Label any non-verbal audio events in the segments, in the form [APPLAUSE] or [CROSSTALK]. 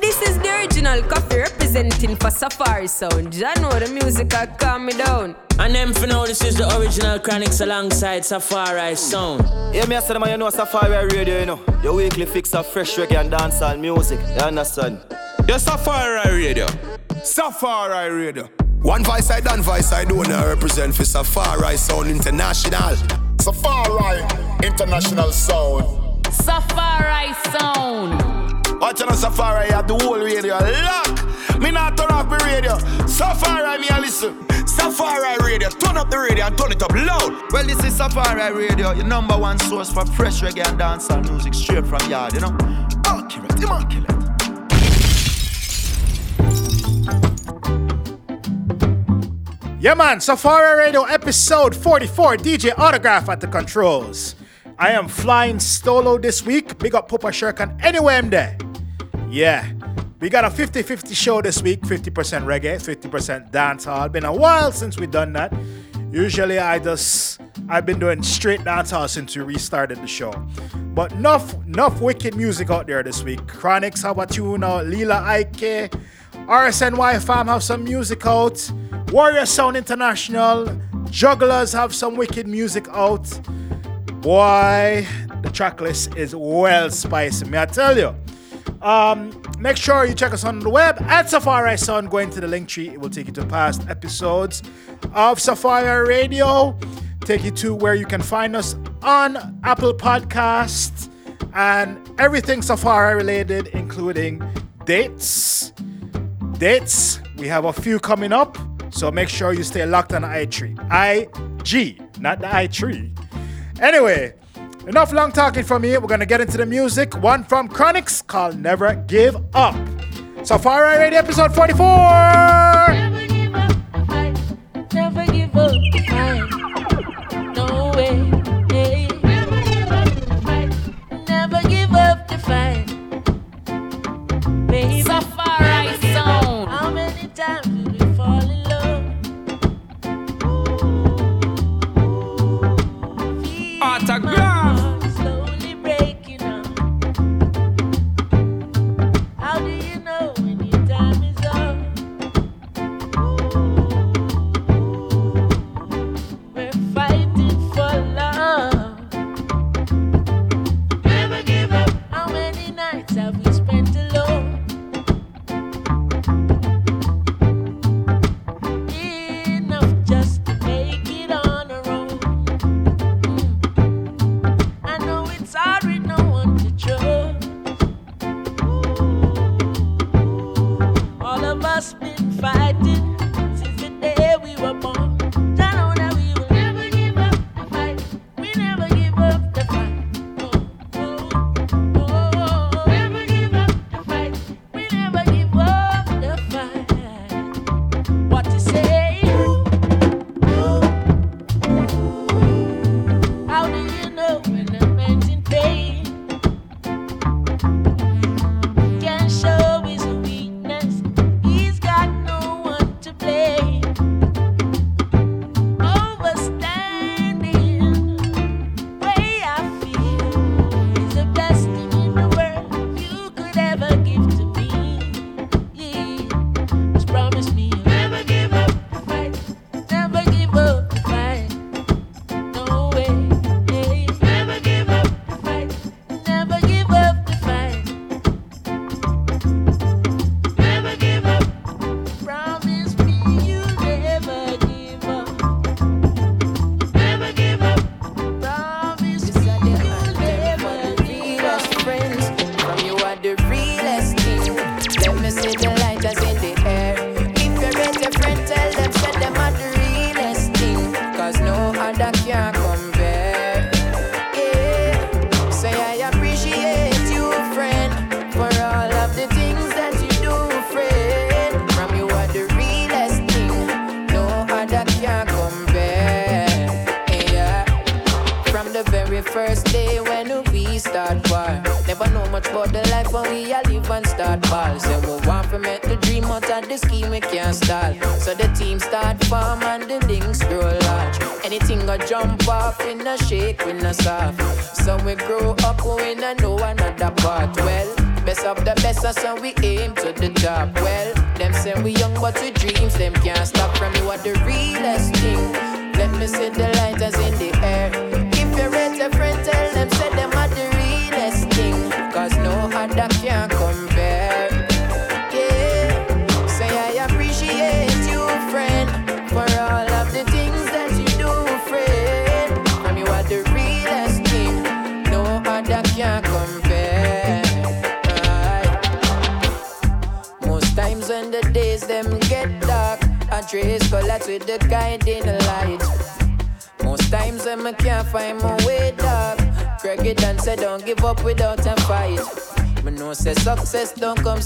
This is the original Koffee representing for Safari Sound. I know the music I calm me down. And then for now, this is the original Chronixx alongside Safari Sound. Yeah, me I said, man, you know Safari Radio, you know. The weekly fix of fresh reggae and dancehall music. You understand? The Safari Radio. Safari Radio. One voice I done voice I do now represent for Safari Sound International. Safari International Sound. Safari Sound. Watch on Safari, you have the whole radio lock. Me not turn off the radio. Safari, me a listen. Safari Radio, turn up the radio and turn it up loud. Well, this is Safari Radio, your number one source for fresh reggae and dancehall music straight from yard, you know. Accurate, immaculate. Yeah, man, Safari Radio episode 44, DJ Autograph at the controls. I am flying solo this week. Big up Pupa Shirkan anywhere I'm there. Yeah, we got a 50 50 show this week 50% reggae, 50% dancehall. Been a while since we done that. Usually, I just I've been doing straight dancehall since we restarted the show. But enough, enough wicked music out there this week. Chronixx have a tune out, Lila Ike, RSNY fam have some music out. Warrior Sound International, Jugglers have some wicked music out. Boy, the track list is well spicy, may I tell you. Um, make sure you check us on the web at Safari Sound. Going to the Linktree, it will take you to past episodes of Safari Radio. Take you to where you can find us on Apple Podcasts and everything Safari related, including dates. Dates, we have a few coming up. So make sure you stay locked on the i3. IG, not the i3. Anyway, enough long talking from me. We're gonna get into the music. One from Chronixx called Never Give Up. Safari Radio episode 44.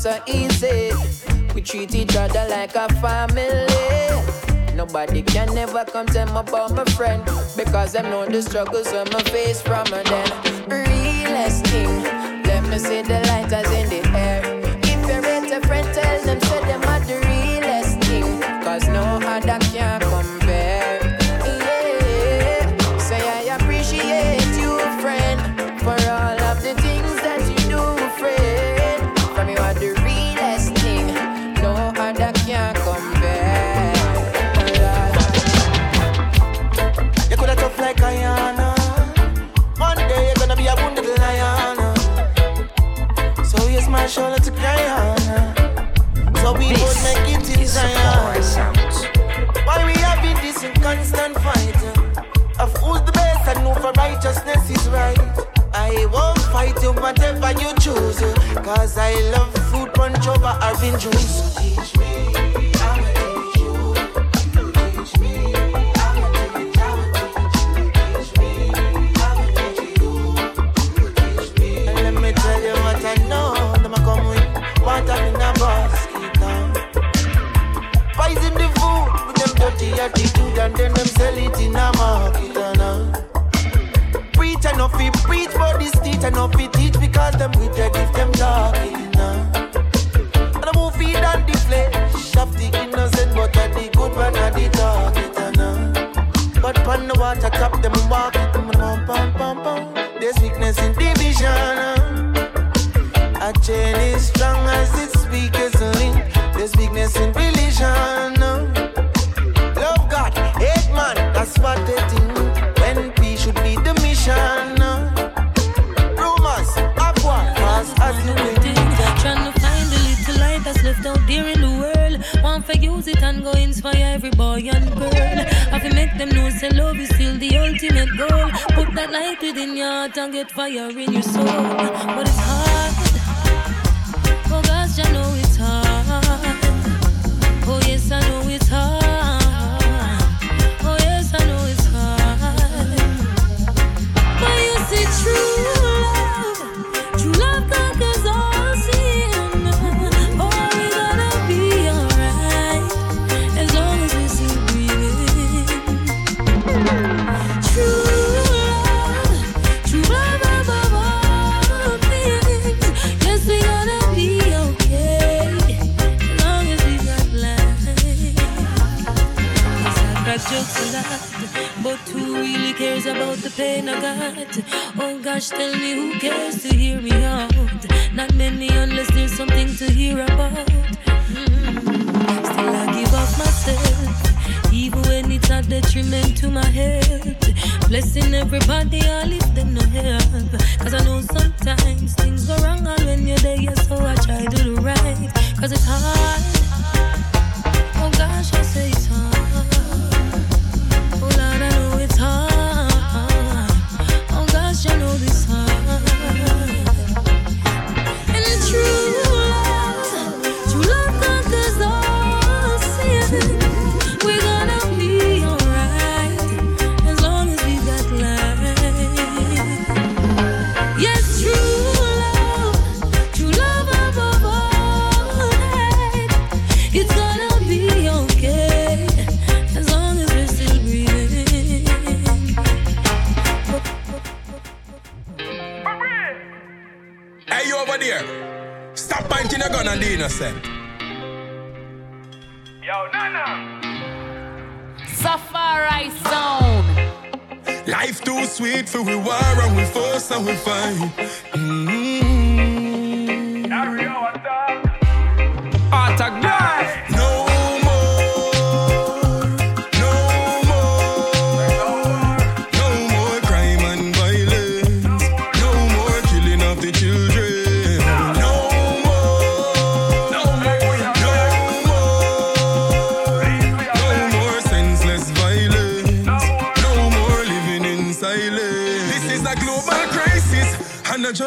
so easy. We treat each other like a family. Nobody can never come tell me about my friend because them know the struggles on my face from a then. Realest thing, let me see the light as in the air. If you're a friend, tell them say them are the realest thing, cause no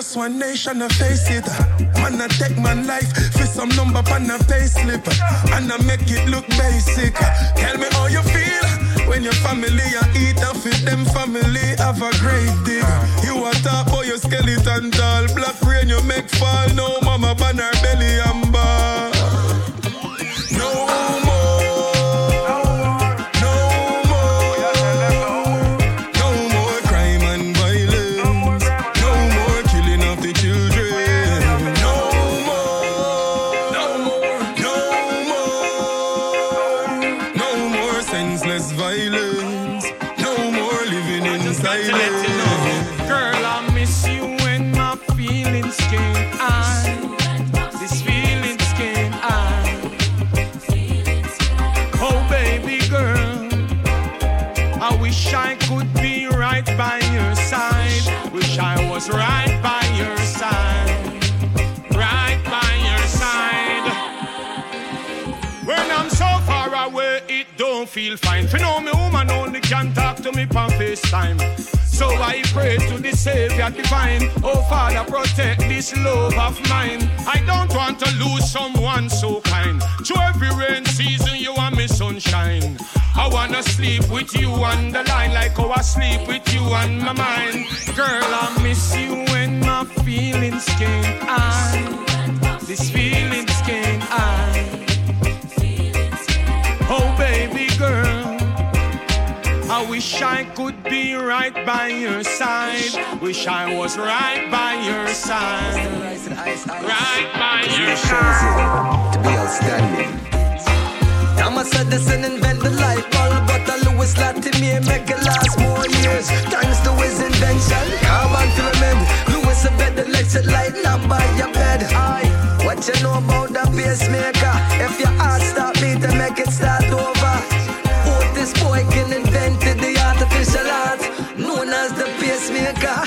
just one nation, I face it. Man, I take my life for some number on a pay slip. And I make it look basic. Tell me how you feel when your family are eat off. Them family have a great dig. You are top for your skeleton tall. Black rain you make fall. No mama ban her belly and bar. Feel fine. For know me, woman only can talk to me on FaceTime. So I pray to the Savior divine. Oh Father, protect this love of mine. I don't want to lose someone so kind. To every rain season, you are my sunshine. I wanna sleep with you on the line, like how I sleep with you on my mind. Girl, I miss you when my feelings came on. These feelings came on. Baby girl. I wish I could be right by your side. Wish I was right by your side. Right by your side. to be outstanding. Thomas Edison invent the light bulb, but the Lewis Latimer make it last more years. Thanks to his invention, carbon filament. Lewis invented electric light lamp by your bed. Aye. What you know about the pacemaker? If your heart stop beating, make it start over. this boy can invented the artificial heart, known as the pacemaker.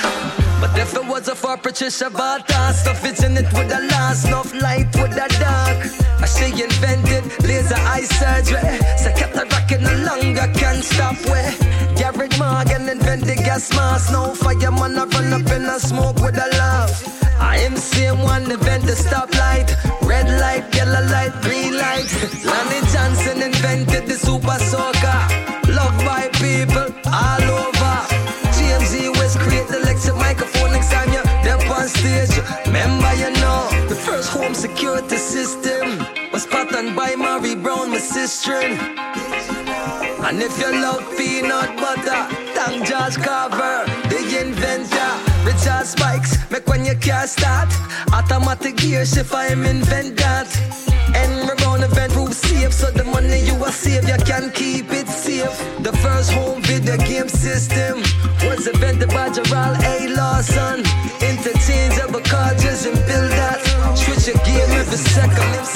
But if it wasn't for Patricia Barton, stuff it's in it with a last, enough light with the dark. She invented laser eye surgery. So rocking no longer can stop where. Garrett Morgan invented gas mask. No fireman I run up in a smoke with a laugh. I am same one invented stoplight. Red light, yellow light, green light. Lonnie Johnson invented the super soaker. Loved by people all over. E. West create the lecture microphone next time you step on stage. Remember, you know, the first home security system was patterned by Mary Brown, my sister. And if you love peanut butter, thank George Carver, the inventor. Richard Spikes, make when your car start. Automatic gear shift, I am invent that. Henry Brown event roof safe, so the money you are save, you can keep it safe. The first home video game system was invented by Gerald A. Lawson. Interchangeable cartridges and build that. Switch your game every second,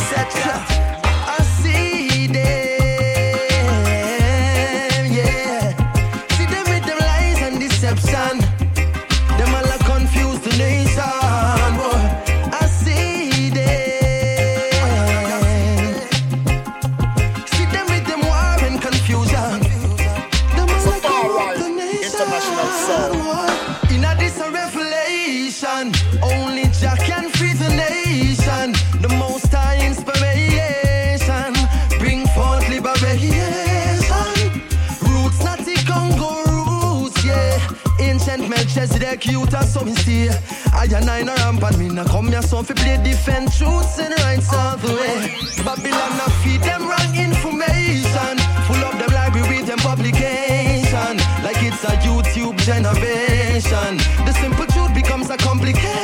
only Jah can free the nation. The most high inspiration, bring forth liberation. Roots Congo roots, yeah. Ancient Melchizedek, youth are so me see. I and I no ramp and me no come here so fi play defend truths and rights all the way. Babylon no feed them wrong information. Full of them library with them publication. Like it's a YouTube generation. The simple truth becomes a complication.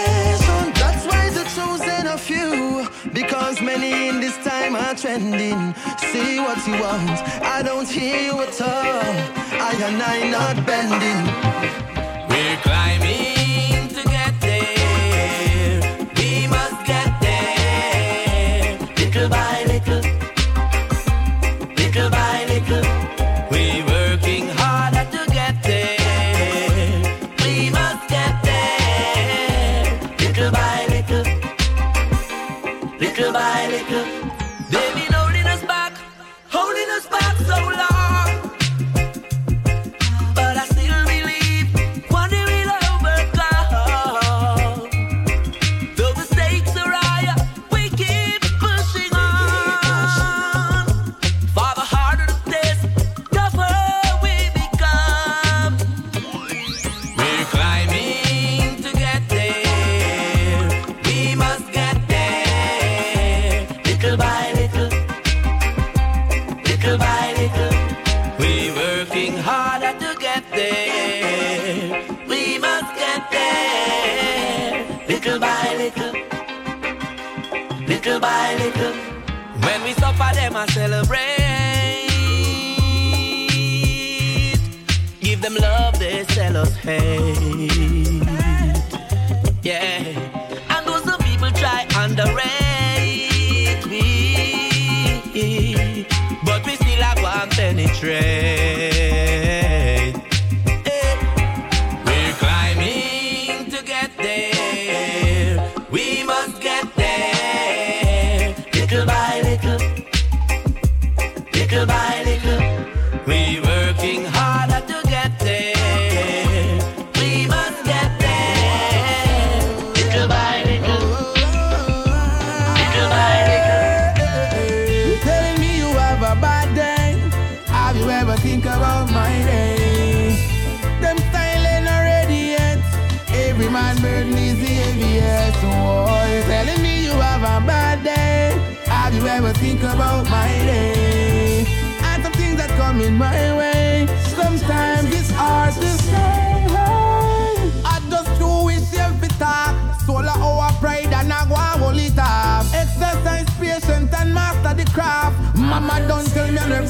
This time are trending. Say what you want, I don't hear you at all. I and I not bending. We're climbing the rain.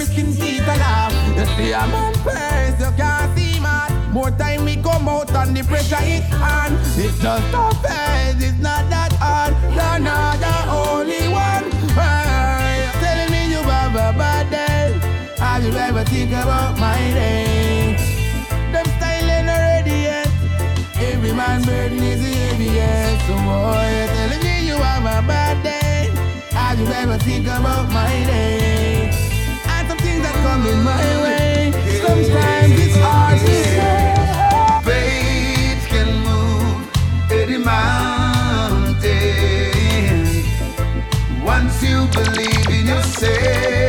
me skin teeth laugh. You see, I'm on pace, you can't see man. More time we come out and the pressure is on. It's just a phase, it's not that hard. You're not the only one. Hey, telling me you have a bad day. Have you ever think about my day? Them styling already yet. Every man burden is heavy, yes. So boy, telling me you have a bad day. Have you ever think about my day? coming my way. Sometimes it's hard to say. Faith can move any mountain once you believe in yourself.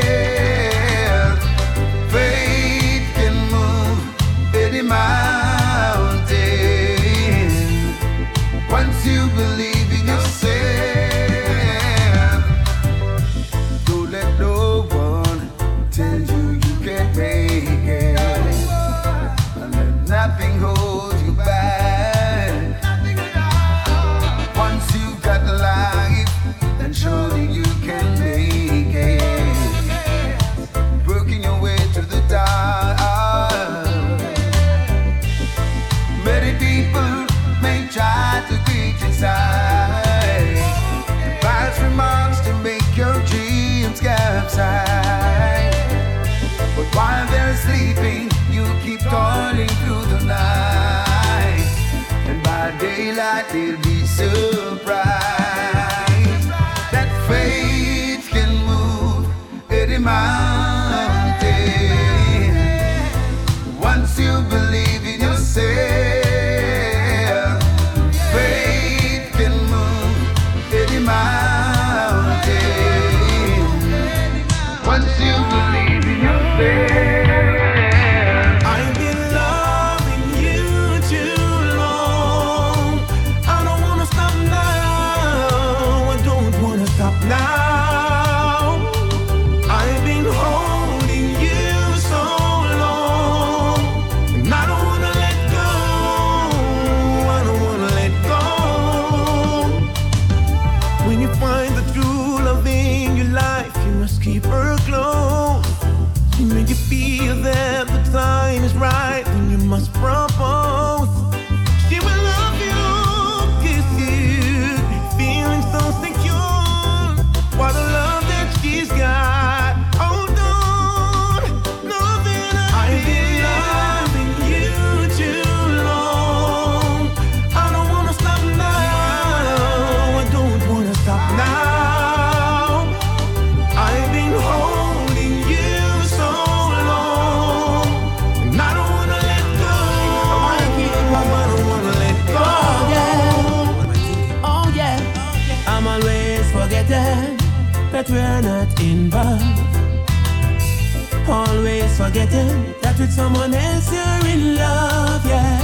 forgetting that with someone else you're in love, yeah.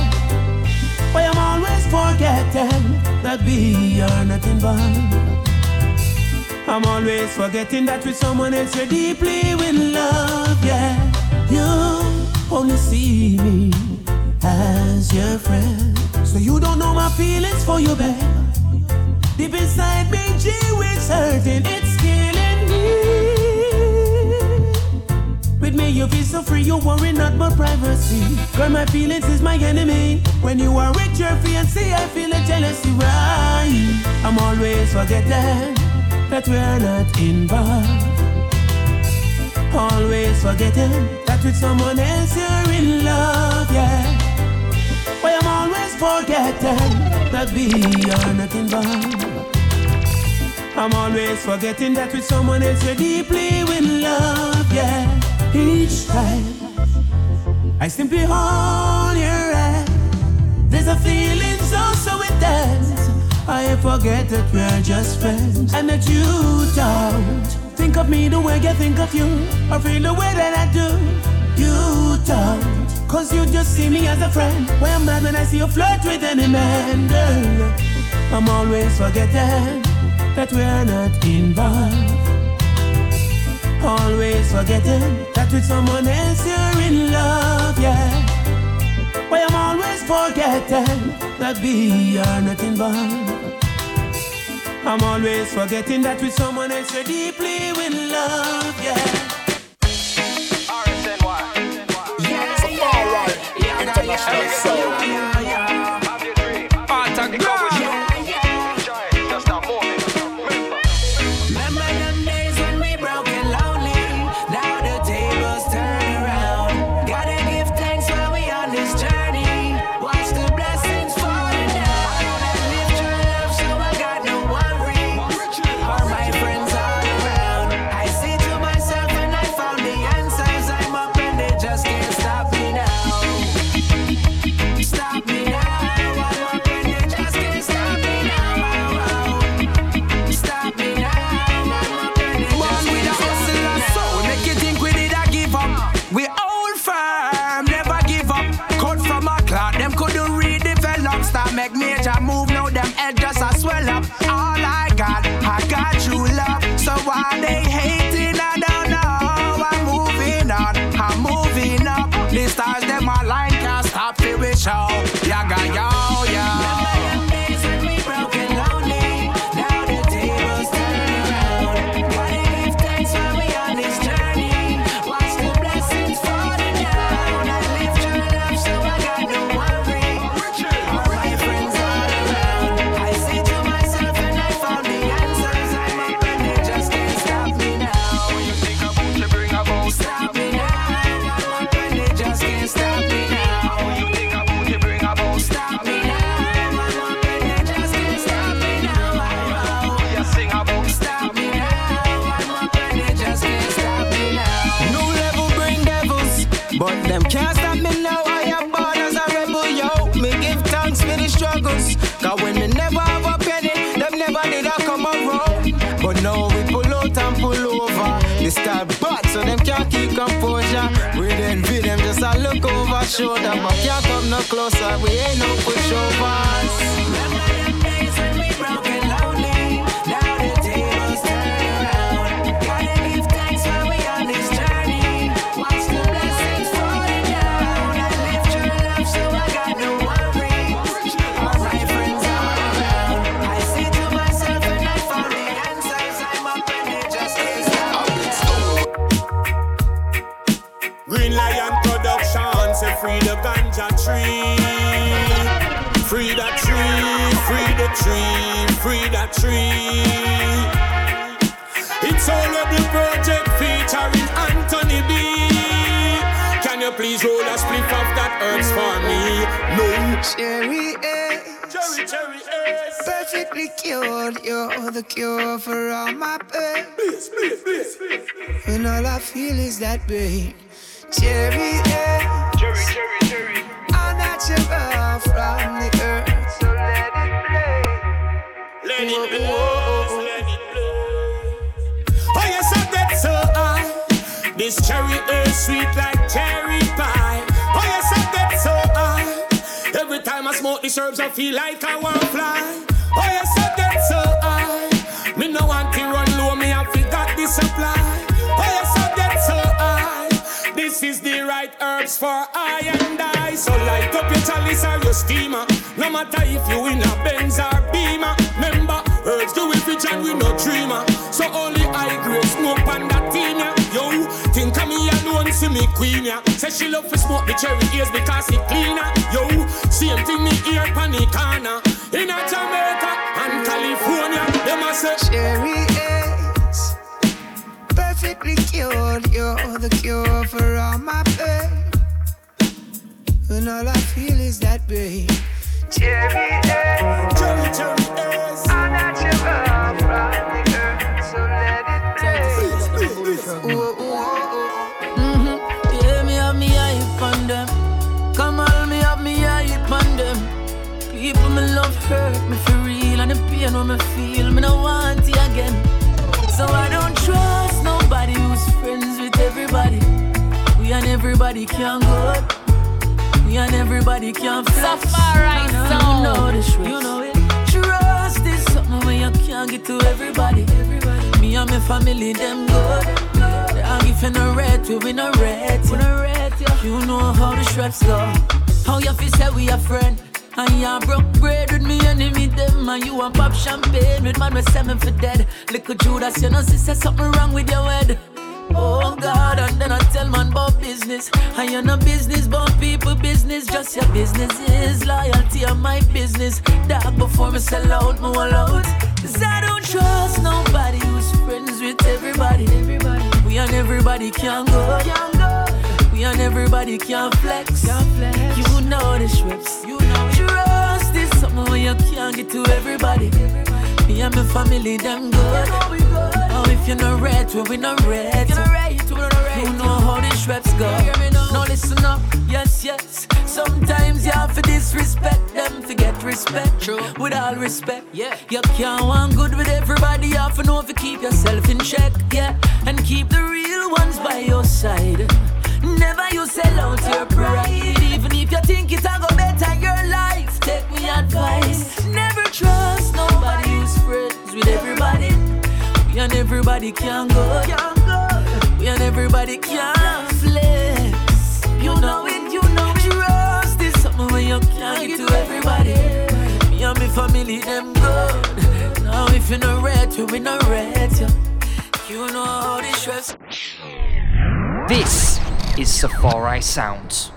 But I'm always forgetting that we are nothing but. I'm always forgetting that with someone else you're deeply in love, yeah. You only see me as your friend, so you don't know my feelings for you, babe. Deep inside me, G, it's hurting. It's me. You feel so free, you worry not about privacy. Girl, my feelings is my enemy. When you are with your fiancé, I feel a jealousy. Right? I'm always forgetting that we're not involved. Always forgetting that with someone else you're in love, yeah. But I'm always forgetting that we are not involved. I'm always forgetting that with someone else you're deeply in love, yeah. Each time I simply hold your hand, there's a feeling so so intense. I forget that we're just friends and that you don't think of me the way I think of you, or feel the way that I do. You don't, cause you just see me as a friend. Why I'm mad when I see you flirt with any man, girl. I'm always forgetting that we're not involved. Always forgetting that with someone else you're in love, yeah. Why I'm always forgetting that we are not involved. I'm always forgetting that with someone else you're deeply in love, yeah. Shoulder, but can't come no closer. We ain't no pushovers. Tree. It's the project featuring Anthony B. Can you please roll a spliff of that herbs for me? No. Cherry A. Cherry, cherry ace. Perfectly cured, you're the cure for all my pain. Please, please, please, please. When all I feel is that pain. Cherry A. Cherry, cherry, cherry. All natural from the earth. So let it. Let it blaze, let it blaze. Oh, yes, I get so high. This cherry is sweet like cherry pie. Oh, yes, I get so high. Every time I smoke these herbs, I feel like I want to fly. Oh, yes, I get so high. Me no want to run low, me have to got the supply. Oh, yes, I get so high. This is the right herbs for I and I. So light up your chalice or your steamer. No matter if you in a Benz or Beamer. Remember, herbs do it for John, we no dreamer. Uh. So only I grade smoke on that team, yeah. Yo, think of me alone, see me queen, yeah. Say she love to smoke the cherry ears because it cleaner. Yo, same thing me ear pan the corner. In a Jamaica and California, them a say Cherry Ace, perfectly cured. You're the cure for all my pain. And all I feel is that pain. Cherry Ace, cherry, cherry Ace. I'm not it. Ooh, ooh, ooh, Mm-hmm. Yeah, me have me hype on them. Come on, me have me hype on them. People me love hurt me for real, and the pain when me feel me no want it again. So I don't trust nobody who's friends with everybody. We and everybody can go. We and everybody can flex. Safari You know the. You know it. Trust is something when you can't get to everybody. Everybody. Me and my family, them good. They are giving a red, we win a red. We no red, yeah. You know how the shreds go. How you feel say we a friend. And you broke bread with me enemy them And you want pop champagne with man we seven for dead Little Judas, you know, sister, something wrong with your head Oh God, and then I tell man about business. And you're not business, but people business. Just your business is loyalty of my business. Dog before me sell out, me all out. Cause I don't trust nobody with everybody. Everybody. We and everybody can go. Can go. We and everybody can flex. Can flex. You know the strips. You know trust is something where you can't get to everybody. Me and my family, them good. Oh, if you're not red, well, we not red. You know how these reps go. Now listen up, yes, yes. Sometimes you have to disrespect them to get respect. True. With all respect, yeah. You can't want good with everybody. You have to know if you keep yourself in check, yeah. And keep the real ones by your side. Never you sell out your pride. Even if you think it's a go better your life, take me advice. Never trust nobody who's friends with everybody. We and everybody can go. We and everybody can flex. You know it, you know it. Trust is something you can't get to everybody. Me and my family, them good. Now if you're not red, you we not red. You, you know how this stress. This is Safari Sounds.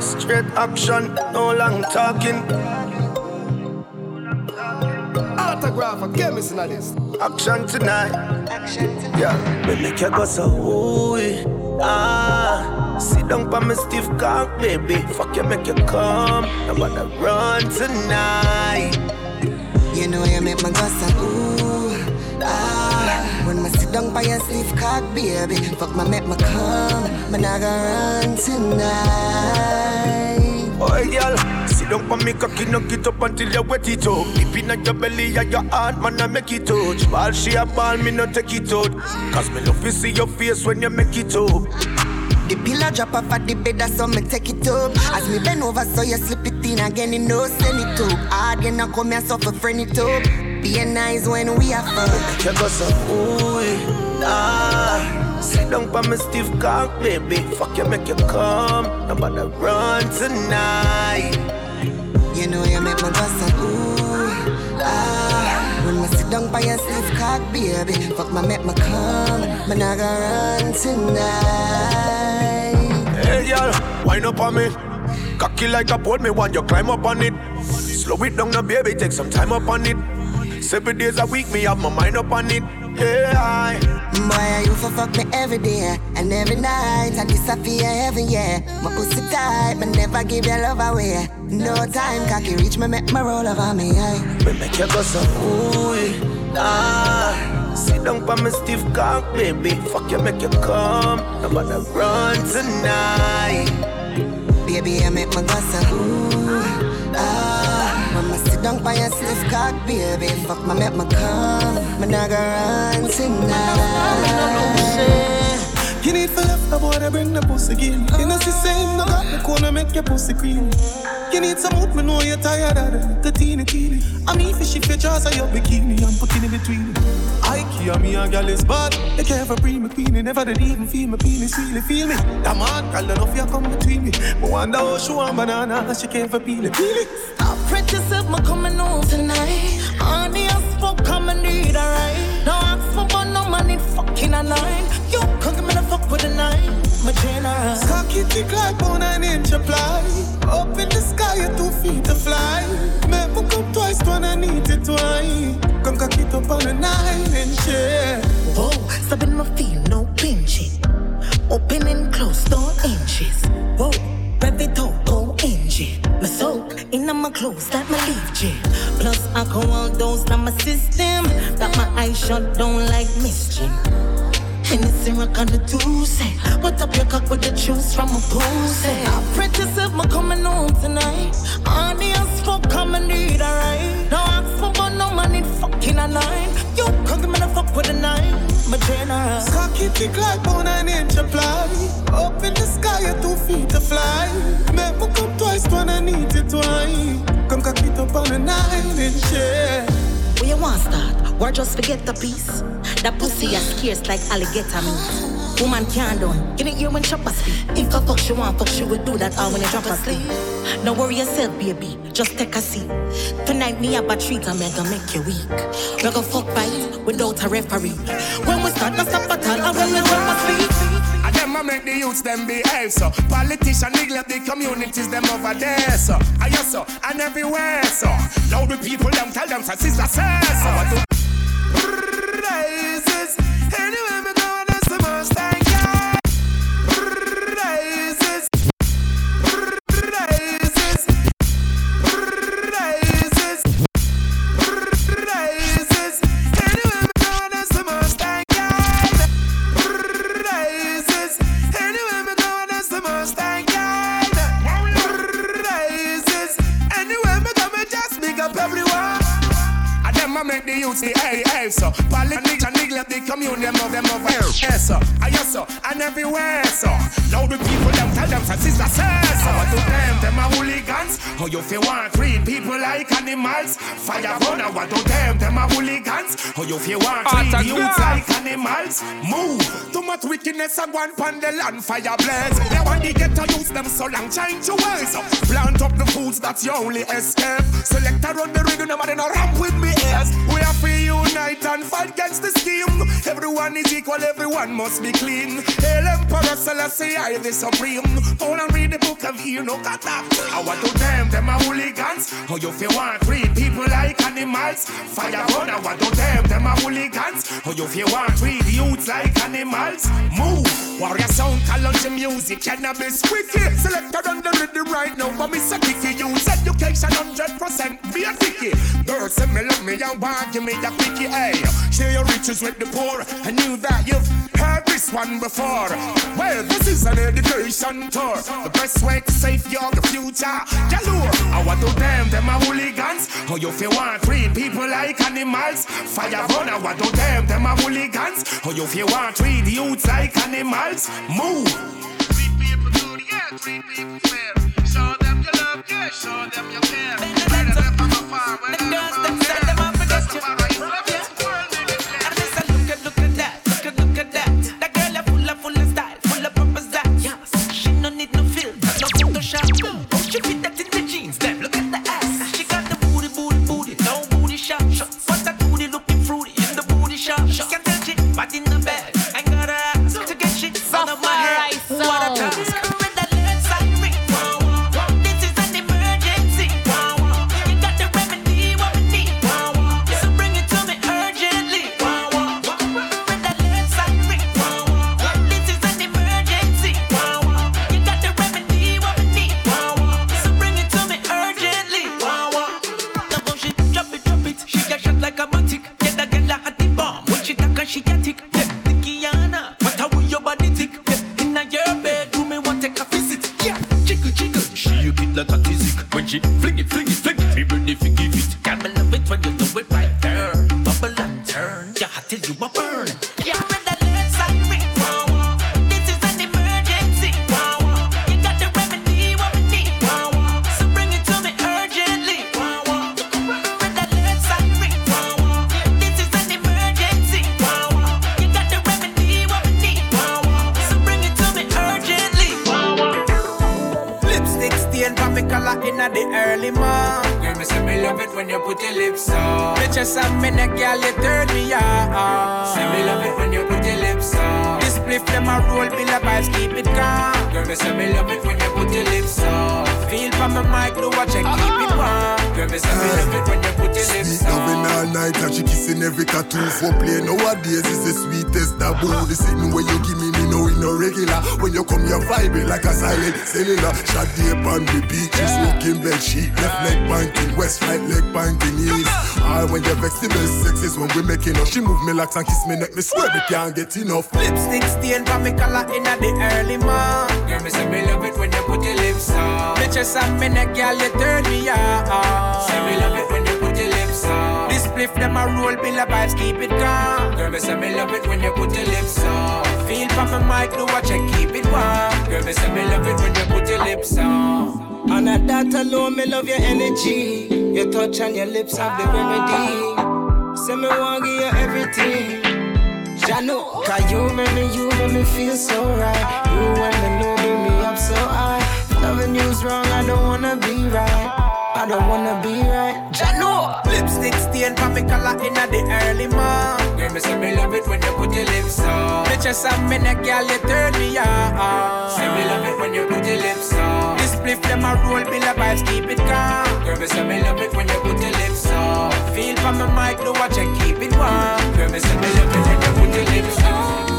Straight action, no long talking. Autograph, get me in this. Action tonight. Action tonight. Yeah, me make you go so ooh Ah, sit down by me stiff cock, baby. Fuck you, make you come. I'm gonna run tonight. You know you make my go so ooh ah. When me sit down by your stiff cock, baby, fuck my make me come. Man, I go run tonight. Oh, girl, sit down by me cocky, knock it up until you wet it up. Deep in your belly and your heart, man, I make it touch. Ball she a ball, me no take it out. Cause me love to see your face when you make it up. The pillow drop off at the bed, so me take it up. As me bend over, so you slip it in again, you know, send it up. Hard, you not come here, so for friend it up. Be nice when we are fun. You go so ooh ah. Sit down by me stiff cock, baby. Fuck you, make you come. I'm about to run tonight. You know you make my go so ooh ah. When I sit down by your stiff cock, baby, fuck my make me come. Man, I go run tonight. Hey, girl, wind up on me. Cocky like a pole, me want you climb up on it. Slow it down, now, baby, take some time up on it. Seven days a week, me have my mind up on it. Yeah, I. Boy, you for fuck me every day and every night. I disappear every yeah. My pussy tight, but never give your love away. No time, cocky reach me, make me roll over me. Aye. Me make you go so ooh ah. Sit down by me stiff cock, baby. Fuck you, make you come. I'm to run tonight. Baby, I make my go so ooh ah. Me sit down by your stiff cock, baby, fuck my make me come. Me nah go run tonight. You need for love, the boy, they bring the pussy again. You know, she say no got the corner, make your pussy clean. You need some mood, me know you're tired of the, the teeny teeny. I mean, fish if your jaws are your bikini, I'm putting in between. I care me a gal is bad. They care for bring me queenie, never did even feel me penis, really feel me. That man, girl, enough you come between me. But wonder how she want banana, she care for peel it, peel it. Apprentice if me coming home tonight. Honey, I spoke, come and need a ride. No ask for but no money, fucking a line. You can't give me the fuck with a nine. My generous. Cocky tick like bone and inch apply. Up in the sky, you're two feet to fly. Make me come twice when I need it twice. Come cock it up on a nine inch, yeah. Whoa, stabbing my feet, no pinching. Open and close, no inches. Whoa, rev it out, go engine. My soak in my clothes that my leave gym. Plus alcohol those in my system. That my eyes shut down like mischief. Hennessy rock on the Tuesday. Put up your cock with the juice from a pussy. Apprentice if me coming home tonight. As fuck, come and need a ride. No ask for but no money, fucking a nine. You give me the fuck with a nine. My generous. Cocky tick like bone and inch apply. Up in the sky, you're two feet to fly. Make me come twice when I need it twice. Come cock it up on a nine inch, yeah. Where you want start? Or just forget the piece? That pussy is scarce like alligator meat. Woman can't done. You didn't hear when chopper speak. If I fuck she want, fuck she will do that all when you drop asleep. Don't worry yourself, baby. Just take a seat. Tonight me a treat and me gonna make you weak. We gonna fuck fight without a referee. When we start, no stop at all. When we drop asleep. Them make the youths them behave so Politicians neglect the communities them over there so I yes so and everywhere so Now the people them tell them so sister says so you feel want treat the like animals. Move. Too much wickedness and one pan the land fire blaze. They want to get ghetto use them so long change your ways. Plant up the foods that's your only escape. Select around the rhythm and then ramp with me ears. We are to unite and fight against the scheme. Everyone is equal, everyone must be clean. Hail Emperor Selassie, I the supreme. Go and read the book of Enoch at that I want to them, them are hooligans. How you feel want treat people like animals. Fire burn, I want to them, them are hooligans. How you feel want treat youths like animals. Move, warrior sound, college music, cannabis wicked Selected on the rhythm right now, but me say kicky Use education 100% be a ticky Girls say me love me and want give me a quickie Hey, share your riches with the poor I knew that you've heard this one before. Well, this is an education tour. The best way to safeguard the future Galore, I want to them, them are hooligans. How you feel want treat people like animals? Fire I want to them, them are hooligans. How you feel want treat youths like animals Move. People people Show them your love, yeah, show them your care leg banking, west right leg banking east. Ah, when you're vexed, the best sex is when we making up. She move me like and kiss me neck, me swear me can't get enough. Lipstick stain for me color in at the early morning. Girl, me say me love it when you put your lips on. Me just a minute, girl, you turn me on. Say me love it when you put your lips on. This spliff them a roll, bill a vibes, keep it calm. Girl, me say me love it when you put your lips on. Feel from my mic, do what you keep it warm. Girl, me say me love it when you put your lips on. And at that alone, me love your energy. Your touch and your lips have the remedy. Say me want give you everything. Jano, cause you make me, you make me feel so right. You when me know, bring me up so high. Loving you's wrong, I don't wanna be right. I don't wanna be right. Jano, lipstick stain for me color in the early morning. Girl, me say me love it when you put your lips on. Me just a minute, girl, you turn me on. Say me love it when you put your lips on. Spliff them a roll, bill a vibes, keep it calm. Girl, me say me love it when you put your lips on. Feel from my mic, do what you keep it warm. Girl, me say me love it when you put your lips. On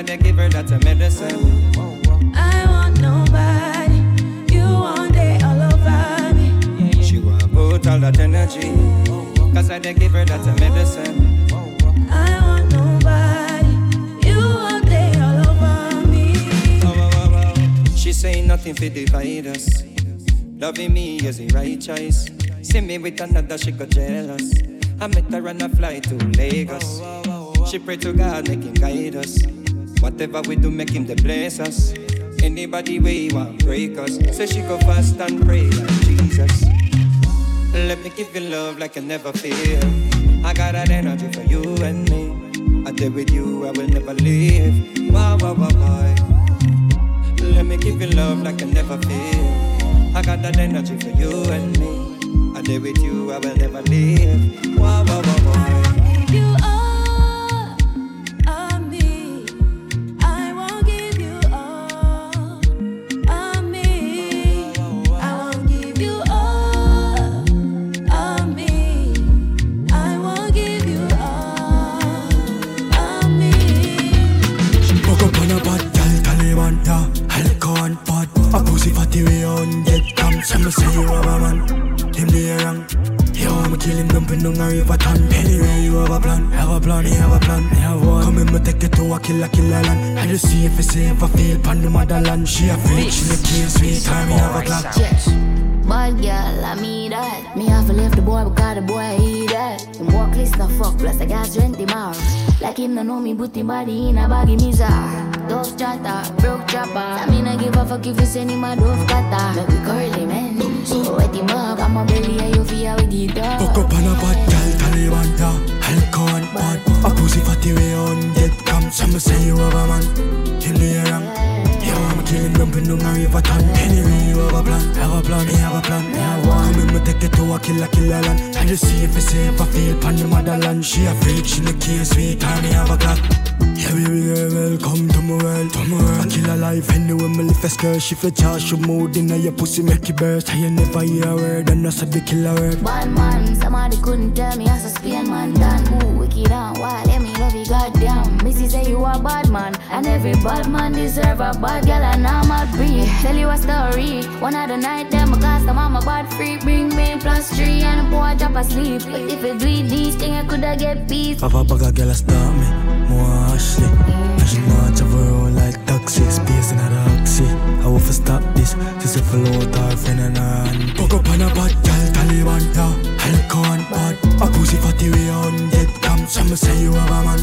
Cause I dey give her that a medicine. I want nobody. You want it all over me. She want put all that energy. Cause I dey give her that a medicine. I want nobody. You want it all over me. She say nothing fi divide us. Loving me is the right choice. See me with another, she got jealous. I met her on a flight to Lagos. She pray to God, make him guide us. Whatever we do, make him the bless us. Anybody way want break us, say she go fast and pray like Jesus. Let me give you love like I never feel. I got that energy for you and me. I did with you, I will never leave. Wow, wow, wow, wow. Let me give you love like I never feel. I got that energy for you and me. I did with you, I will never leave. Wow, wow. Him no know me, him body in a baggy mizar. Dove chatter, broke chopper. I mean I give a fuck if you send him a dove cutter. We curly man, so wet him up. I'm a belly and you feel with the dog. Fuck up on a bad gal, Taliban, yeah Alcohol bad A pussy fatty way on get come Some say you have a man Him the wrong Yo, I'ma kill him dumping down a river ton Anyway, you have a plan Have a plan, he have a plan. Me have one. Come in, me take it to a killer, killer land. I just see if it's safe, I feel pan the motherland. She a freak, she look cute, sweet time, me have a clock yeah, baby girl, welcome to my world, to my world. I kill a life anyway, me live a skirt Shift your charge, you mood in your pussy, make it burst. I never hear a word, and that's a big killer word. Bad man, somebody couldn't tell me a Spain man done. Ooh, say you a bad man, and every bad man deserve a bad girl, and I'm a breed. Tell you a story. One of the night, them cause the mama bad free, bring me plus three, and the boy drop asleep. But if it do these things I coulda get peace. Papa a girl a stop me, more Ashley And she travel around like taxi Space in a taxi I want to stop this She say follow her friend and her hand Fuck up on a bad girl, Taliban, yeah Alcohol bad A pussy fatty way on come Some say you have a man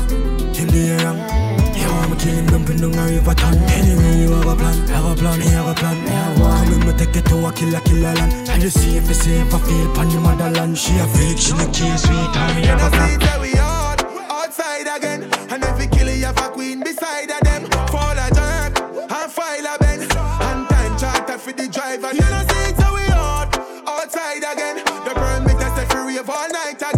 Him the wrong Yo, I'ma kill kill him, dumping down a river ton. Anyway, you have a plan, have a plan, me have a plan, me. Come in, me take it to a killer, killer land. And you see if you see if I feel pan the motherland. She a freak, she no care, sweet, and me have a plan. We hard, outside again. And if we kill you have a queen beside of them. Fall a jerk, and file a bend. And time charter for the driver. You know, see it's how we hard, outside again. The permit if we rave all night again.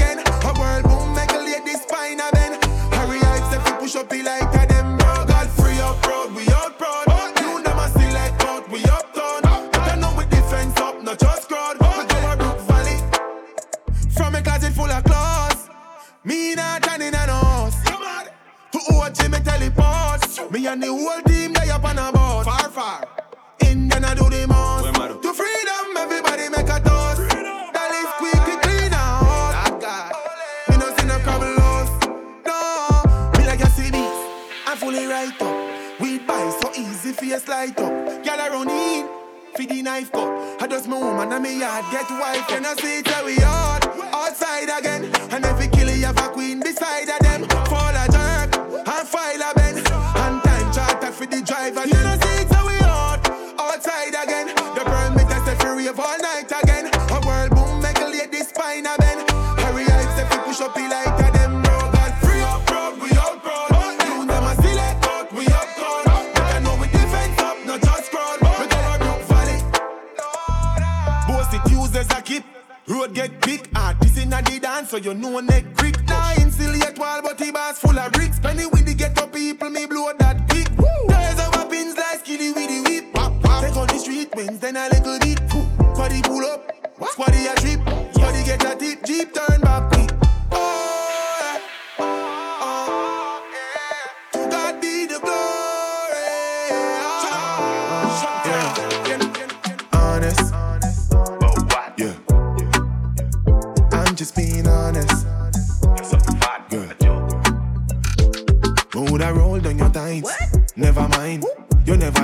Big, artists in a the dance, so you know neck creek. Now insulate wall, but the bars full of bricks. Penny with the ghetto people, me blow that quick. There's our pins like skilly with the whip. Take on the street wins, then a little bit. Squaddy pull up, squaddy a trip. Squaddy get a tip, jeep turn back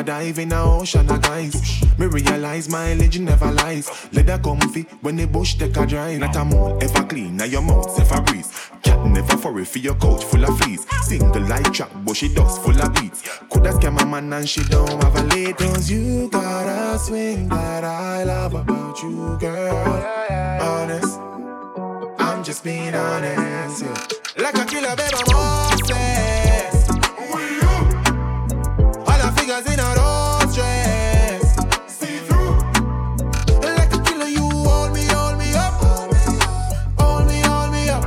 dive in a ocean of guys. Me realize mileage never lies. Leather comfy when the bush take a drive. Not a mole ever clean, now your mouth ever breeze. Cat never furry for your couch full of fleas. Single light trap, but she dust full of beats. Coulda scam a man and she don't have a late. Cause you got a swing that I love about you, girl. Honest, I'm just being honest. Yeah. Like a killer, baby, I'm figures in a row dress. See through. Like a killer, you hold me, hold me up. Hold me, hold me up.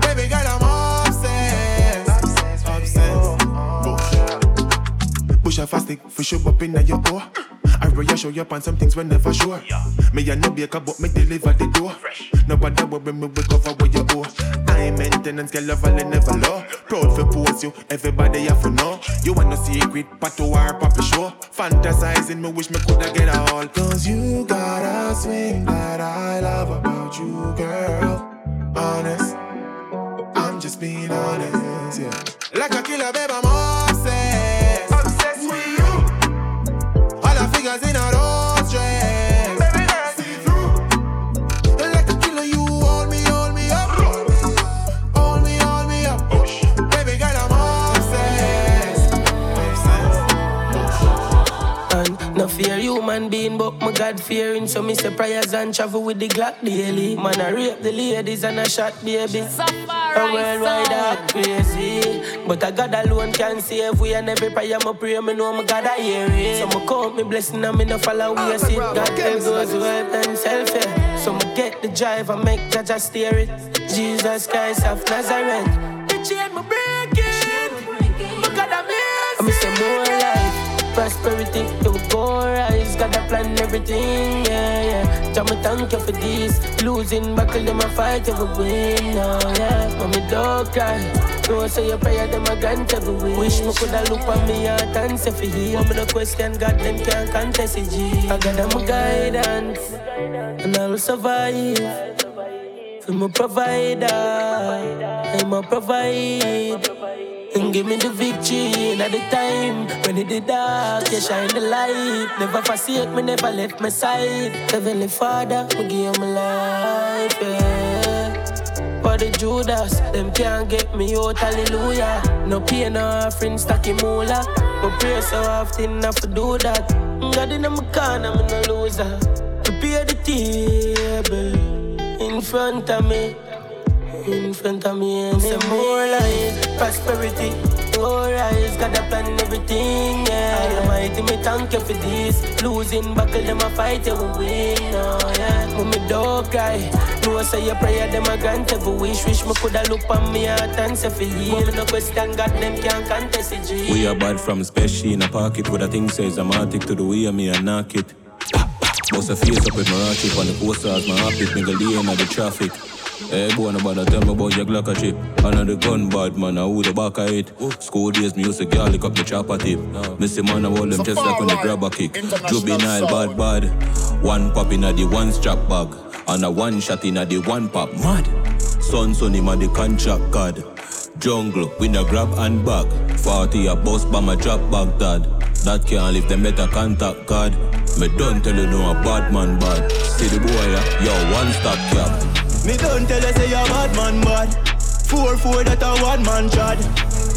Baby girl, I'm obsessed. Obsessed. Obsessed. Push a fast stick, fish up in your core. I really show up on some things we never sure. Me a no baker, but me deliver the door. Nobody worry me, we cover where you owe. I maintenance, girl, love all never low. Proud for pose you, everybody have to know. You want no secret, but to our papa show. Fantasizing, me wish me coulda get a all. Cause you got a swing that I love about you, girl. Honest, I'm just being honest, yeah. Like a killer, babe, I'm obsessed. Human being, but my God fearing. So me say prayers and travel with the Glock daily. Man, I rape the ladies and I shot baby. A worldwide that crazy. But I God alone can save we and every prayer me pray, me know my God I hear it. So me count me blessing and me no follow ah, we see God help those who help themselves. Yeah. So me get the drive and make Jaja steer it. Jesus Christ of Nazareth. The chain me break it. My God amazing. I'm say more life, prosperity, it will go rise. A plan everything, yeah, yeah. Jah me thank you for this. Losing battle, them a fight every win, oh yeah. Mommy don't cry. Know say your prayer, them a grant every wish. Wish me coulda look on me heart and say for heal. Me no question God, them can't contest it. I got them guidance, and I will survive. For my provider, I'm a provide. And give me the victory at the time when it the dark, you shine the light. Never forsake me, never left my side. Heavenly Father, we give my life. Yeah. for the Judas. Them can't get me out, hallelujah. No pain, no offering, stacky moolah. But pray so often, I for do that. God in my corner, I'm no loser. Prepare the table in front of me. In front of me, and some more life, prosperity. Alright, got a plan everything, yeah. Almighty, me thank you for this. Losing battle, them a fight, you will win, oh yeah. When me dog cry, know I say your prayer, them a grant every wish. Wish me coulda look on me heart and say for heal. No question God, them can't contest it. We are bad from special in a pocket with a thing says I'm attic to the way me and knock it. Bust a face up with my ratchet on the posters, my happy nigga lane at the traffic. Hey, boy, nobody tell me about your Glock a chip. Another gun bad man, I who the back of it. School days, me used to garlic up the chopper tip. Missy man, I hold them just like when they grab a kick. Juvenile, bad, bad. One pop in a the one strap bag. And a one shot in a the one pop. Mad. Son, son, him a the contract card. Jungle, we no grab and bag. 40 a bus by my drop bag dad. That can't live them better contact God. Me don't tell you no a bad man bad. See the boy, yeah, yo, one stop cap. Me don't tell you say you're bad man bad. Four four that a one man chad.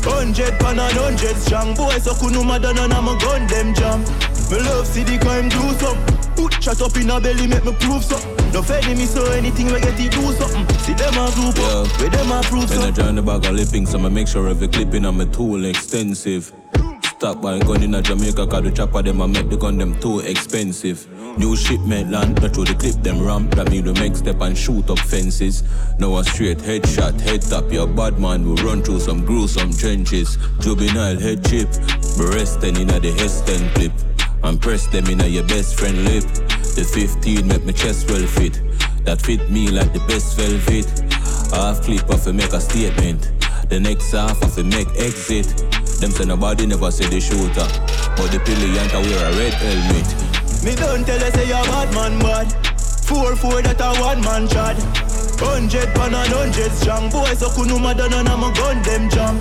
Hundred pan and hundred strong. Boy so kunuma done and I'm a gun them jam. Me love see the crime do something. Put chat up in a belly make me prove something. No fed me so anything we get it do something. See them a group up, where them a prove When I join the bag of lipping, so I make sure every clipping on my tool extensive. Stop buying gun in a Jamaica, cause the chopper them I make the gun them too expensive. New shipment land, not through the clip them ram. That mean the make step and shoot up fences. Now a straight headshot, head tap, your bad man will run through some gruesome trenches. Juvenile head chip, resting in a the Heston clip. And press them in a your best friend lip. The 15 make my chest well fit. That fit me like the best velvet. Half clip off to make a statement. The next half off to make exit. Them say nobody never see the shooter. But the pilliant a wear a red helmet. Me don't tell you say you're bad man bad. Four four that a one man chad. Hundred pan and hundred strong. Boy so kunuma done and I'm a gun them jam.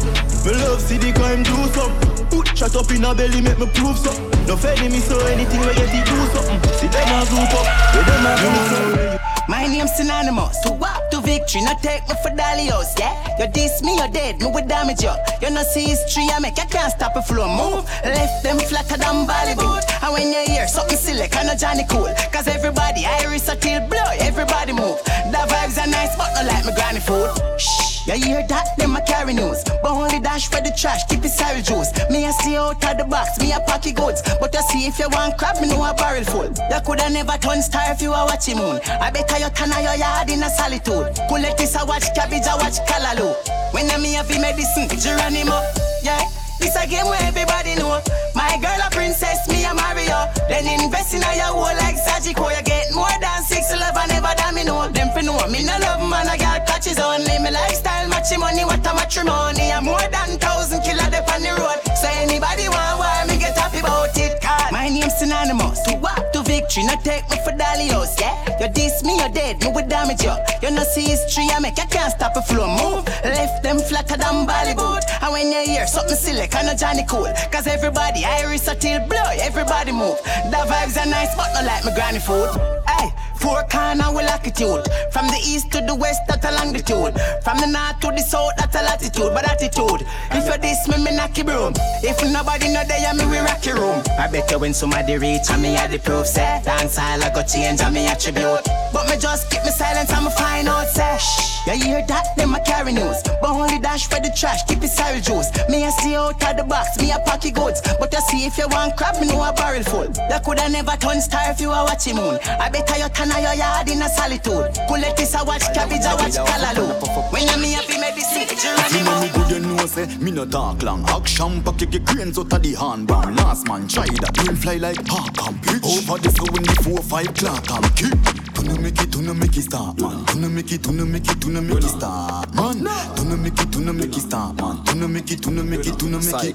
Me love see the crime do something. Put chat up in a belly make me prove something. No me so anything we get it do something. See them a group up, where them a group up. My name's synonymous to walk to victory, not take me for Dalios, yeah? You diss me, you're dead, me will damage you. You know see history, I make you can't stop a flow. Move, left them flatter than Bollywood. And when you hear something silly, kind of Johnny Cool. Cause everybody, iris a till blow, everybody move. The vibes are nice, but not like my granny food. Shh. You hear that? Them a carry news. But only dash for the trash, keep it sorry juice. Me a stay out of the box, me a pocket goods. But you see if you want crab, me know a barrel full. You coulda never turn star if you a watching moon. I better you turn your yard in a solitude. Cool this a watch cabbage, I watch callaloo. When I me have medicine, Geronimo. Yeah. This a game where everybody know. My girl a princess, me a Mario. Then invest in your whole like Sajiko. You get more than six love and never damn me know. Them fi know me no love man, I got catches on. only. Me lifestyle matchy money, what a matrimony. I'm more than thousand killer dep on the road. So anybody want war, me get happy about it. My name's synonymous. To walk to victory, not take me for Dalios, yeah? You diss me, you're dead, me will damage you. You know see history, I make you can't stop a flow. Move, left them flatter than Bollywood. And when you hear something silly, kind of Johnny Cool. Cause everybody, iris a till blow, everybody move. The vibes are nice, but not like my granny food. Hey, four corner with attitude. From the east to the west, that's a longitude. From the north to the south, that's a latitude. But attitude, if you diss me, me knock your broom. If nobody know they me we rock your room. I bet you when somebody reach and me had the proof, say dance I go change and me attribute. But me just keep me silence and me find out, say shh. You hear that? Them a carry news. But only dash for the trash, keep it sorry juice. Me a stay out of the box, me a pocket goods. But you see if you want crab, me know a barrel full. You coulda never turn star if you a watching moon. I better you turn your yard in a solitude. Cool let this a watch cabbage, a watch callaloo. When you me happy medicine, You know me good, you know say Me no talk long Action pack you get grains out of the handbang Last man try that Brain fly like hawk and pitch Over the floor in the four five clock and kick Tuna make it, tuna make it start man Tuna make it, tuna make it, tuna make it start man Tuna make it, tuna make it start man Tuna make it, tuna make it, tuna make it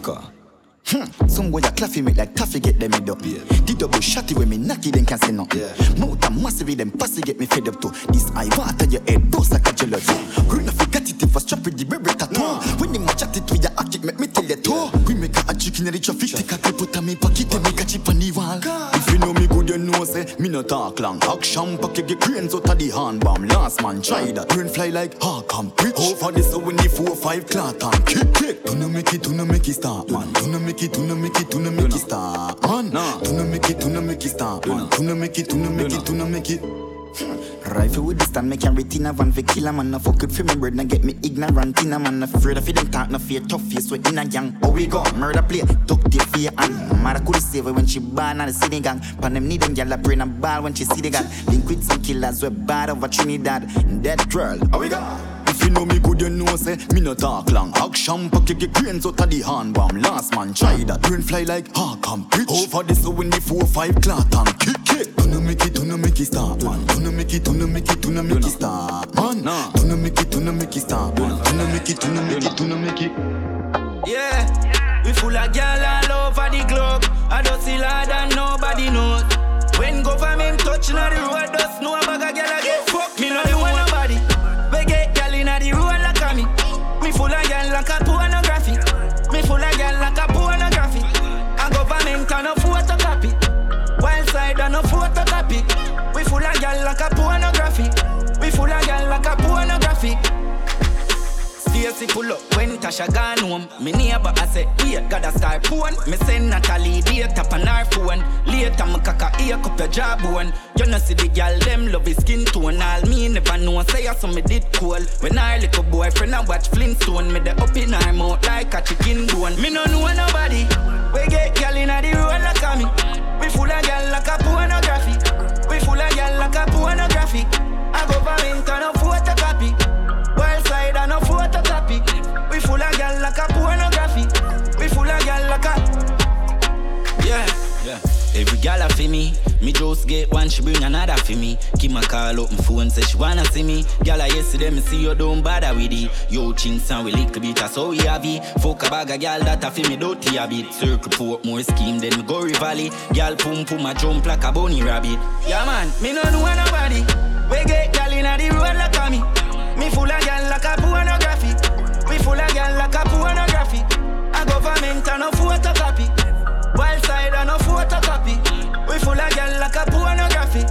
Hmm. Some boy a claffy make like taffy get them mid up. The double shotty when me knocky them can't say no. Mouth a massive them pussy get me fed up to. This eye water your head boss like a jealous. We no forget it if I strap with the baby tattoo. When you match it with your act make me tell you too. Chicken in the traffic take a clip put me pocket and make a chip on the wall. If you know me good you know say me no talk long. Action pack you get cranes out of the hand bomb. Last man try that. Brain fly like hawk and pitch. Over the so when the four five clock and kick kick. Do no make it, do no make it start, man. Do no make it, do no make it, do no make it start, man. Do no make it, do no make it start, man. Do no make it, do no make it, do no make it. Rifle with the stand, make carry tin a van for a man. No fuck it for me bread, now get me ignorant in a man. Afraid of them talk, no fear, tough face, we in a gang. Oh we go, murder play, duck the fear and mother could save her when she born on the city gang. Pan them need them gyal a brain a ball when she see the gang. Link with some killers, we bad over Trinidad. Dead girl, oh we go. If you know me good, you know say me no talk long. Action pack get cranes out of the hand bomb. Last man try that. Brain fly like hawk and pitch. Over the so when the four five clock and kick kick. Make it, do no make it start, man. Do no make it, do no make it, do no make it start, man. Do no make it, do no make it start, man. Do no make it, do no make it, do no make it. Yeah, we full of gal all over the globe. I don't see lad and nobody knows. When government touch na the road, just know a bag of gal Stacy pull up when Tasha gone home. Me neighbor I say, wait, gotta start porn. Me send Natalie date up on her phone. Later me cock a ear cup your jawbone. You know see the girl them love his skin tone. All me never know say I saw me did cool. When our little boyfriend I watch Flintstone, me the up in her mouth like a chicken bone. Me no know nobody. We get girl inna the road like a me. We full of girl like a pornography. We full of girl like a pornography. I government and no photocopy. Every gal a fi me, me just get one, she bring another fi me. Keep my call up, my phone say she wanna see me. Gal a yesterday me see you don't bother with it. Yo chinks and we little bit how we have it. Fuck a bag of gal that a fi me dirty a bit. Circle Portmore scheme then me go Valley. Gal pum pum a jump like a bunny rabbit. Yeah man, me no know nobody. We get gal inna the road like a me. Me full of gal like a pornography. We full of gal like a pornography. A government and no photocopy. Of gal like a pornography.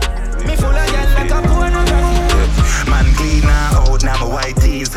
Me full of like a pornography. Man clean out, now my white tees.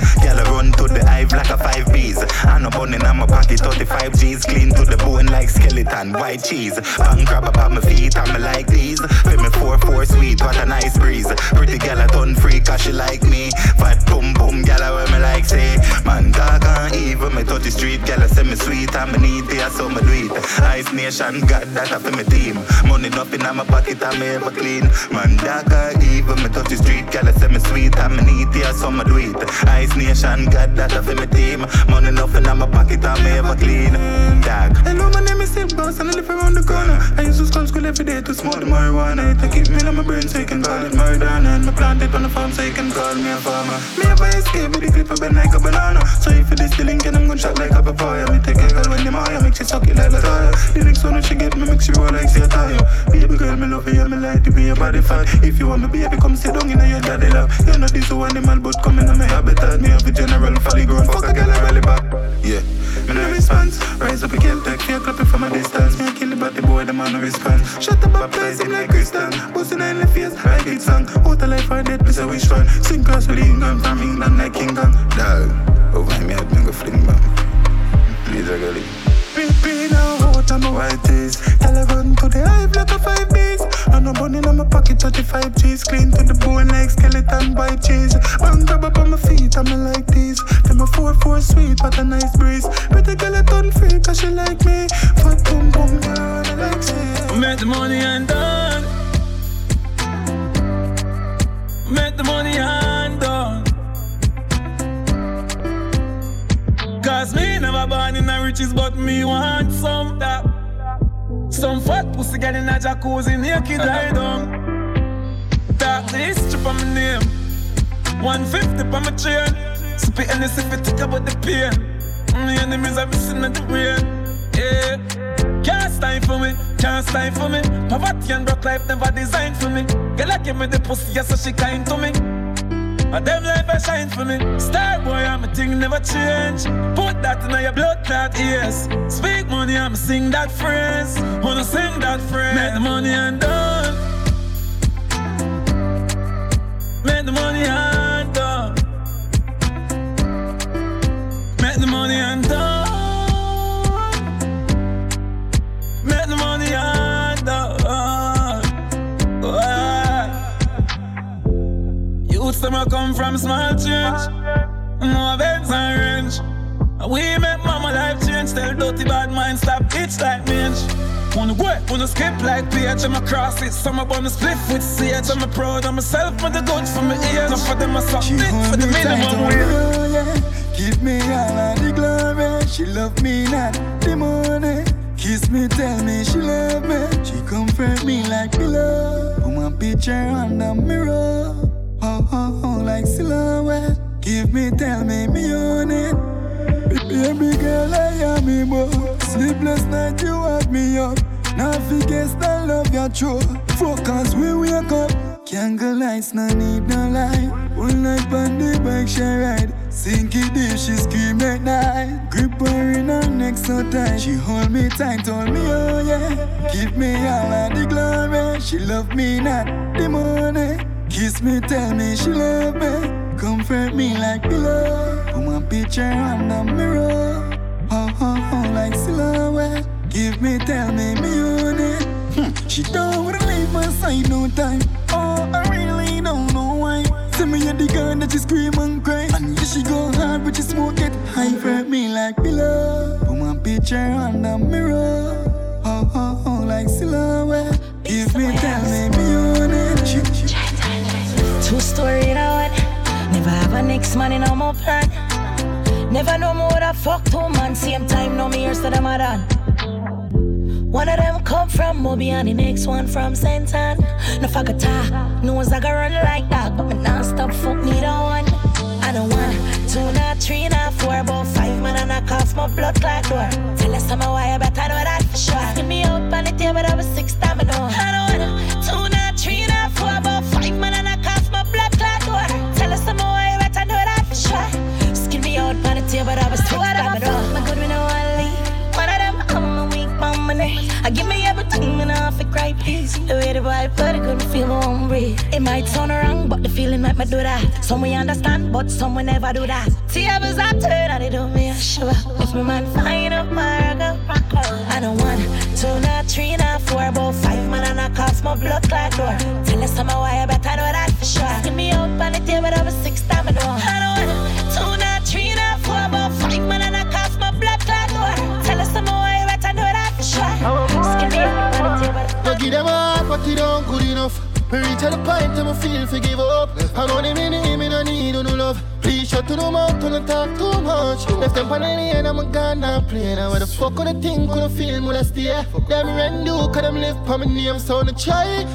Run to the hive like a five bees. And a bun in my pocket, 35 G's. Clean to the bone like skeleton, white cheese. Bang grab up my feet, I'm like these. Feel me 4-4 sweet, what a nice breeze. Pretty girl a ton free, cause she like me. Fat boom boom, I wear me like say. Man dark and evil, me touch the street. Girl I say me sweet, me need it, so me do it. Ice Nation, got that up in my team. Money nothing in my pocket, I'm ever clean. Man dark and evil, me touch the street. Girl I say me sweet, me need it, so me do it. Ice Nation, that up in my team. Money nothing in my pocket, I'm ever clean. Dog. Hello, my name is Silk Boss and I live around the corner. I used to school school every day to smoke the marijuana. It keep me in my brain so you can call it murder. And me plant it on the farm so you can call me a farmer. Me have a escape with the clip of bend like a banana. So if you this the link and I'm gonna shot like a papaya. Me take a girl when the Maya make she suck it like a tire. The next one she get me make she roll like say tire. Baby girl, me love you, me like to be your body fat. If you want me baby, come sit down in your daddy lap. You know this one animal but come on my habitat. Me have a general folly grown fuck a girl I belly back. Yeah. Me no response. Rise up, a kill, take fear, clap it from a distance. Me a kill the boy, the man no response. Shut up, baptize him like Christian. Bustin' in the face, like it song. Out of life or death, piece of wish one. Sing cross with England from England like King Kong. Dog, over me me go fling bang. Please, I got it. Now out of my white tees. Tell to the hive like a five days. And no bunny in my pocket, 35 G's. Clean to the bone like skeleton white cheese. Bang grab up on my feet, I'm like these. Tell my 4-4 sweet, what a nice breeze. Pretty girl, a ton free, cause she like me. Fat boom boom, girl, I like say. Make the money and done. Make the money and done. Cause me never born in the riches, but me want some that. Some fat pussy get in a jacuzzi, naked lie down. Talk the history for my name. 150 for my chain. Spit and if it take about the pain. My enemies are missing at the brain. Yeah. Can't stand for me, can't stand for me. Poverty and broke life never designed for me. Girl, I give me the pussy, yes, so she kind to me. And them life a shine for me. Star boy, I'm a thing never change. Put that in your blood clot, yes. Speak money, I'm sing that phrase. Wanna sing that phrase. Make the money and done. Make the money and done. Make the money and done. Youths them a come from small church, more beds and range. We make mama life change. Tell dirty bad mind stop bitch like mange. Wanna work, wanna skip like PH, I'm a cross it. Some up on the split with CH. I'm a proud of myself, but the good for my ears. Not for them, I suck dick for the minimum wage. Give me all of the glory. She love me not the money. Kiss me, tell me she love me. She comfort me like pillow. Put my picture on the mirror. Like silhouette. Give me, tell me, me on it. Baby girl, I am me more. Sleepless night, you have me up. Now forget the love you true. Focus, we wake up. Can't go lights, no need no light. One night on the bike, she ride. Sink it deep, she scream at night. Grip her in her neck so tight. She hold me tight, told me, oh yeah. Give me all of the glory. She love me, not the money. Kiss me, tell me she love me. Comfort me like pillow. Put my picture on the mirror. Oh, oh, oh, like silhouette. Give me, tell me, me own it. Hmm. She don't wanna leave my side no time. Oh, I really don't know why. See me at the gun that she scream and cry. And yeah, she go hard, but she smoke it. Hurt me like pillow. Put my picture on the mirror. Oh, oh, oh, like silhouette. Give me, tell me, me Two story in a one. Never have a next man in a more plan. Never know more what I fuck two man. Same time, no me years to them a done. One of them come from Moby and the next one from Senton. No fagata, knows I got run like that, but me non stop fuck me neither one. I don't want two, not three, not four, about five man and I cost my blood clot door. Tell us some why I better know that for sure. Give me up on the table, that was six time I know. I don't give me everything and I fi cry please. The way the boy put it couldn't feel my own breathe. It might sound wrong, but the feeling me do that. Some we understand, but some will never do that. Tables I turn and they don't me a shiver. If my man find up my I don't want two, not three, not four, about five man and I cost my blood clot door. Tell us some why I better know that for sure. Give me up on the table, that was six time I. I don't want give them a heart, but it don't good enough. Me reach at the point and me feel for give up. I know them in the me no need no love. Please shut to the mouth, don't talk too much. Left them on the lane, I'm a gun and play. Now where the fuck could I think, could I feel, would I stay? Them rent do, them live for my name, so no try.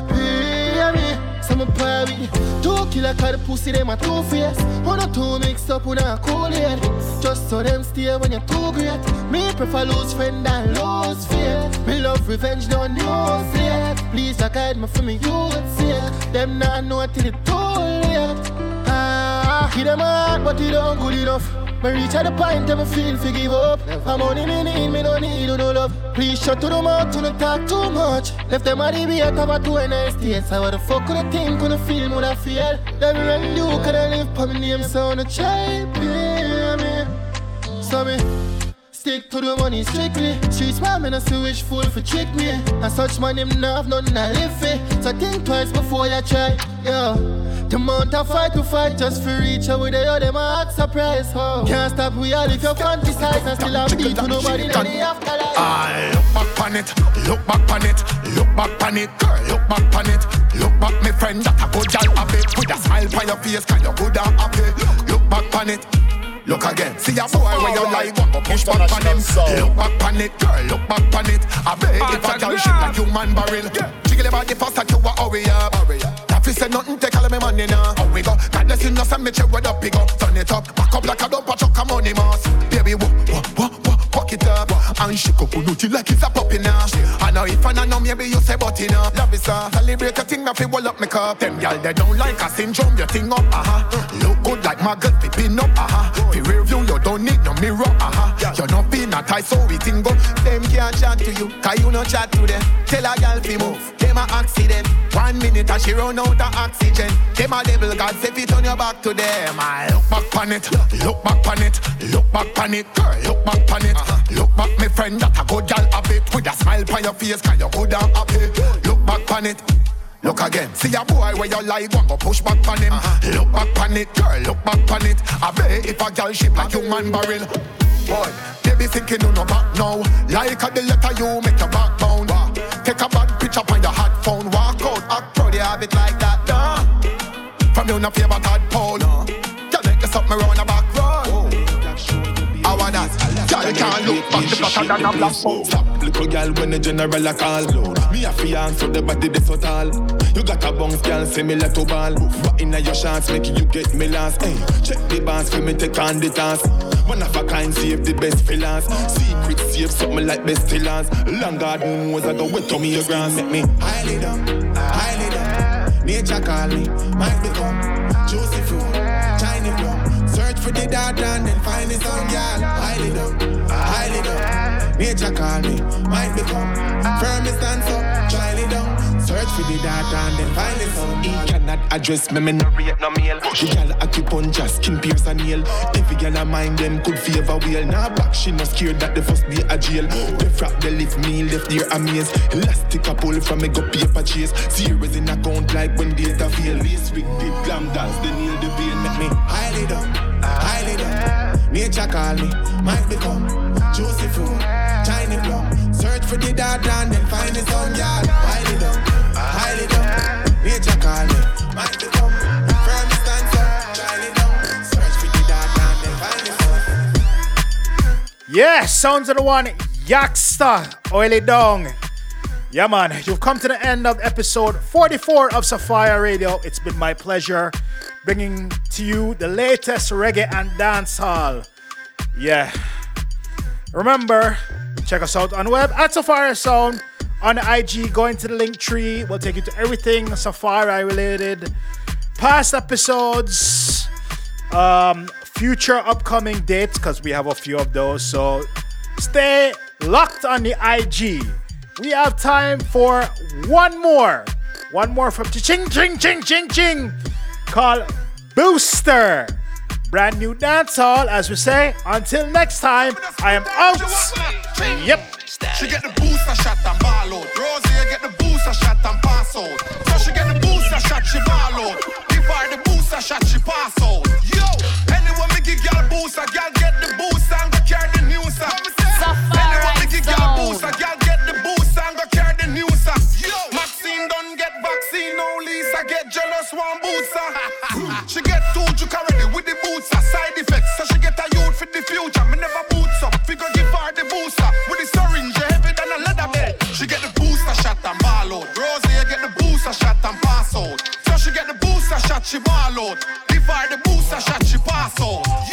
Pay me. Two killer the pussy them a two face. One or two mixed up with a cool head. Just so them stay when you're too great. Me prefer lose friend than lose faith. Me love revenge, no news yet. Please I guide me from me youth yet. Them not know till it too late. Ah, give them a heart, but it don't good enough. Me reach at the point and me feel for give up. I'm only me need, me don't need no love. Please shut to the mouth, to not talk too much. Left them a debate about two and a states. So what the fuck could I think, could I feel, would I feel? Them run you, could I live for me name, so on a pay me. So me stick to the money strictly. Streets my man, I see wish fool for trick me. And such man, him not have nothing I live for. So think twice before you try, yo. The amount of fight to fight just for reach out with the other, them a hot surprise, ho. Can't stop we all if you fantasize and still have beat to nobody in the afterlife. I look back on it, look back on it, look back on it, girl, look back on it, look back, my friend, that a good gal happy. With a smile on your face, can you good and happy? Look back on it. Look again, see a boy where you like one go push back on him. Look back on it, girl, look back on it. I bet if a girl shit like human barrel, jiggle about the fast that you a hurry up. That fi say nothing, take all of me money now. How we go? God bless you, no send me check where the pig up. Turn it up, back up like a dump, chuck a money mass. Baby, what, what, what, what? Fuck it up And shake up on it like it's a puppy now I know if I know maybe you say but enough Love is a celebrate a thing that fi wall up me cup Them gal they don't like a syndrome your thing up uh-huh Look good like my girl fi up uh-huh Fi rear view you don't need no mirror uh-huh You not be not tight, so we think go. Them can't chat to you, cause you no chat to them. Tell a girl fi move, them a accident. One minute and she run out of oxygen. Them a devil, God say fi turn your back to them. I look back on it, look back on it, look back on it, girl, look back on it. Look back, my friend, that a good gal a bit with a smile on your face, cause you good and happy. Look back on it. Look again, see a boy where you like one go push back on him. Look back on it, girl, look back on it. I bet if a girl ship like human barrel. Boy, they be thinking you no back now. Like a the letter you make your back bound. Take a bad picture on your hot phone. Walk out, act proud, you have it like that. Nah. From you no favor can't look back, the better than a black. Stop, little girl, when the general a call. Me a fiance, the body this so tall. You got a bounce, girl, similar to ball. But inna your shots, make you get me last. Hey, eh. check the boss for me, take on the task. One of a kind, save the best for last. Secret save something like best fillers. Long garden was I go wet to me your grass, make me highly down, highly down. Nature call me, might become juicy fruit, shiny plum. Search for the dot and then find the sun, girl. Highly down, highly down. Nature call me, might become firm stand up, trying down. Search for the data and then find the sun. He cannot address me, me no rate no mail. The gal acupuncture, skin pierce and nail. If Every gal a mind them could favor wheel. Now back, she no scared that the first day a jail. The frap they lift me left there amazed. Elastic a pull from me go paper chase. Zeros in account like when data fail. Least week did glam dance, they kneel the pain make me highly down, highly down. Nature call me, might become juicy fruit, tiny plum. Search for the data and then find the sun, y'all. Yeah, sounds of the one, Yaksta, Oily Dong. Yeah, man, you've come to the end of episode 44 of Sapphire Radio. It's been my pleasure bringing to you the latest reggae and dancehall. Yeah. Remember, check us out on web at Sapphire Sound. On the IG, go into the Linktree. We'll take you to everything Sapphire related, Past episodes, um, future upcoming dates, because we have a few of those. So stay locked on the IG. We have time for one more. One more from Ching Ching Ching Ching Ching called Booster. Brand new dancehall, as we say. Until next time, I am out. Yep. She get the booster shot and ball out. Rosie get the booster shot and pass out. So she get the booster shot, she ball out. Give her the booster shot, she pass out. Yo, anyone me give girl booster, girl get the booster and go carry the news. Anyone me give girl booster, girl get the booster and go carry the news. Yo, Maxine don't get vaccine, no Lisa get jealous one booster. [LAUGHS] she get two juke already with the booster. Side effects, she ball out. Give her the booster shot, she pass out.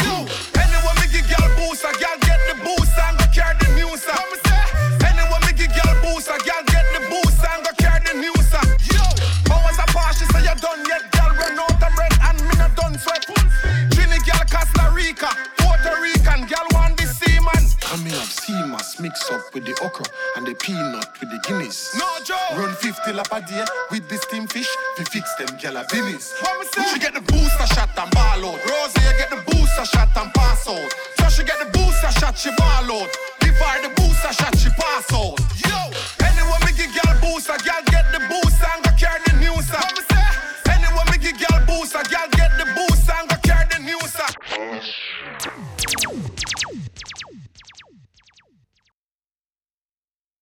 Run 50 lap a day with the steam fish. We fix them gyal a business. What? She get the booster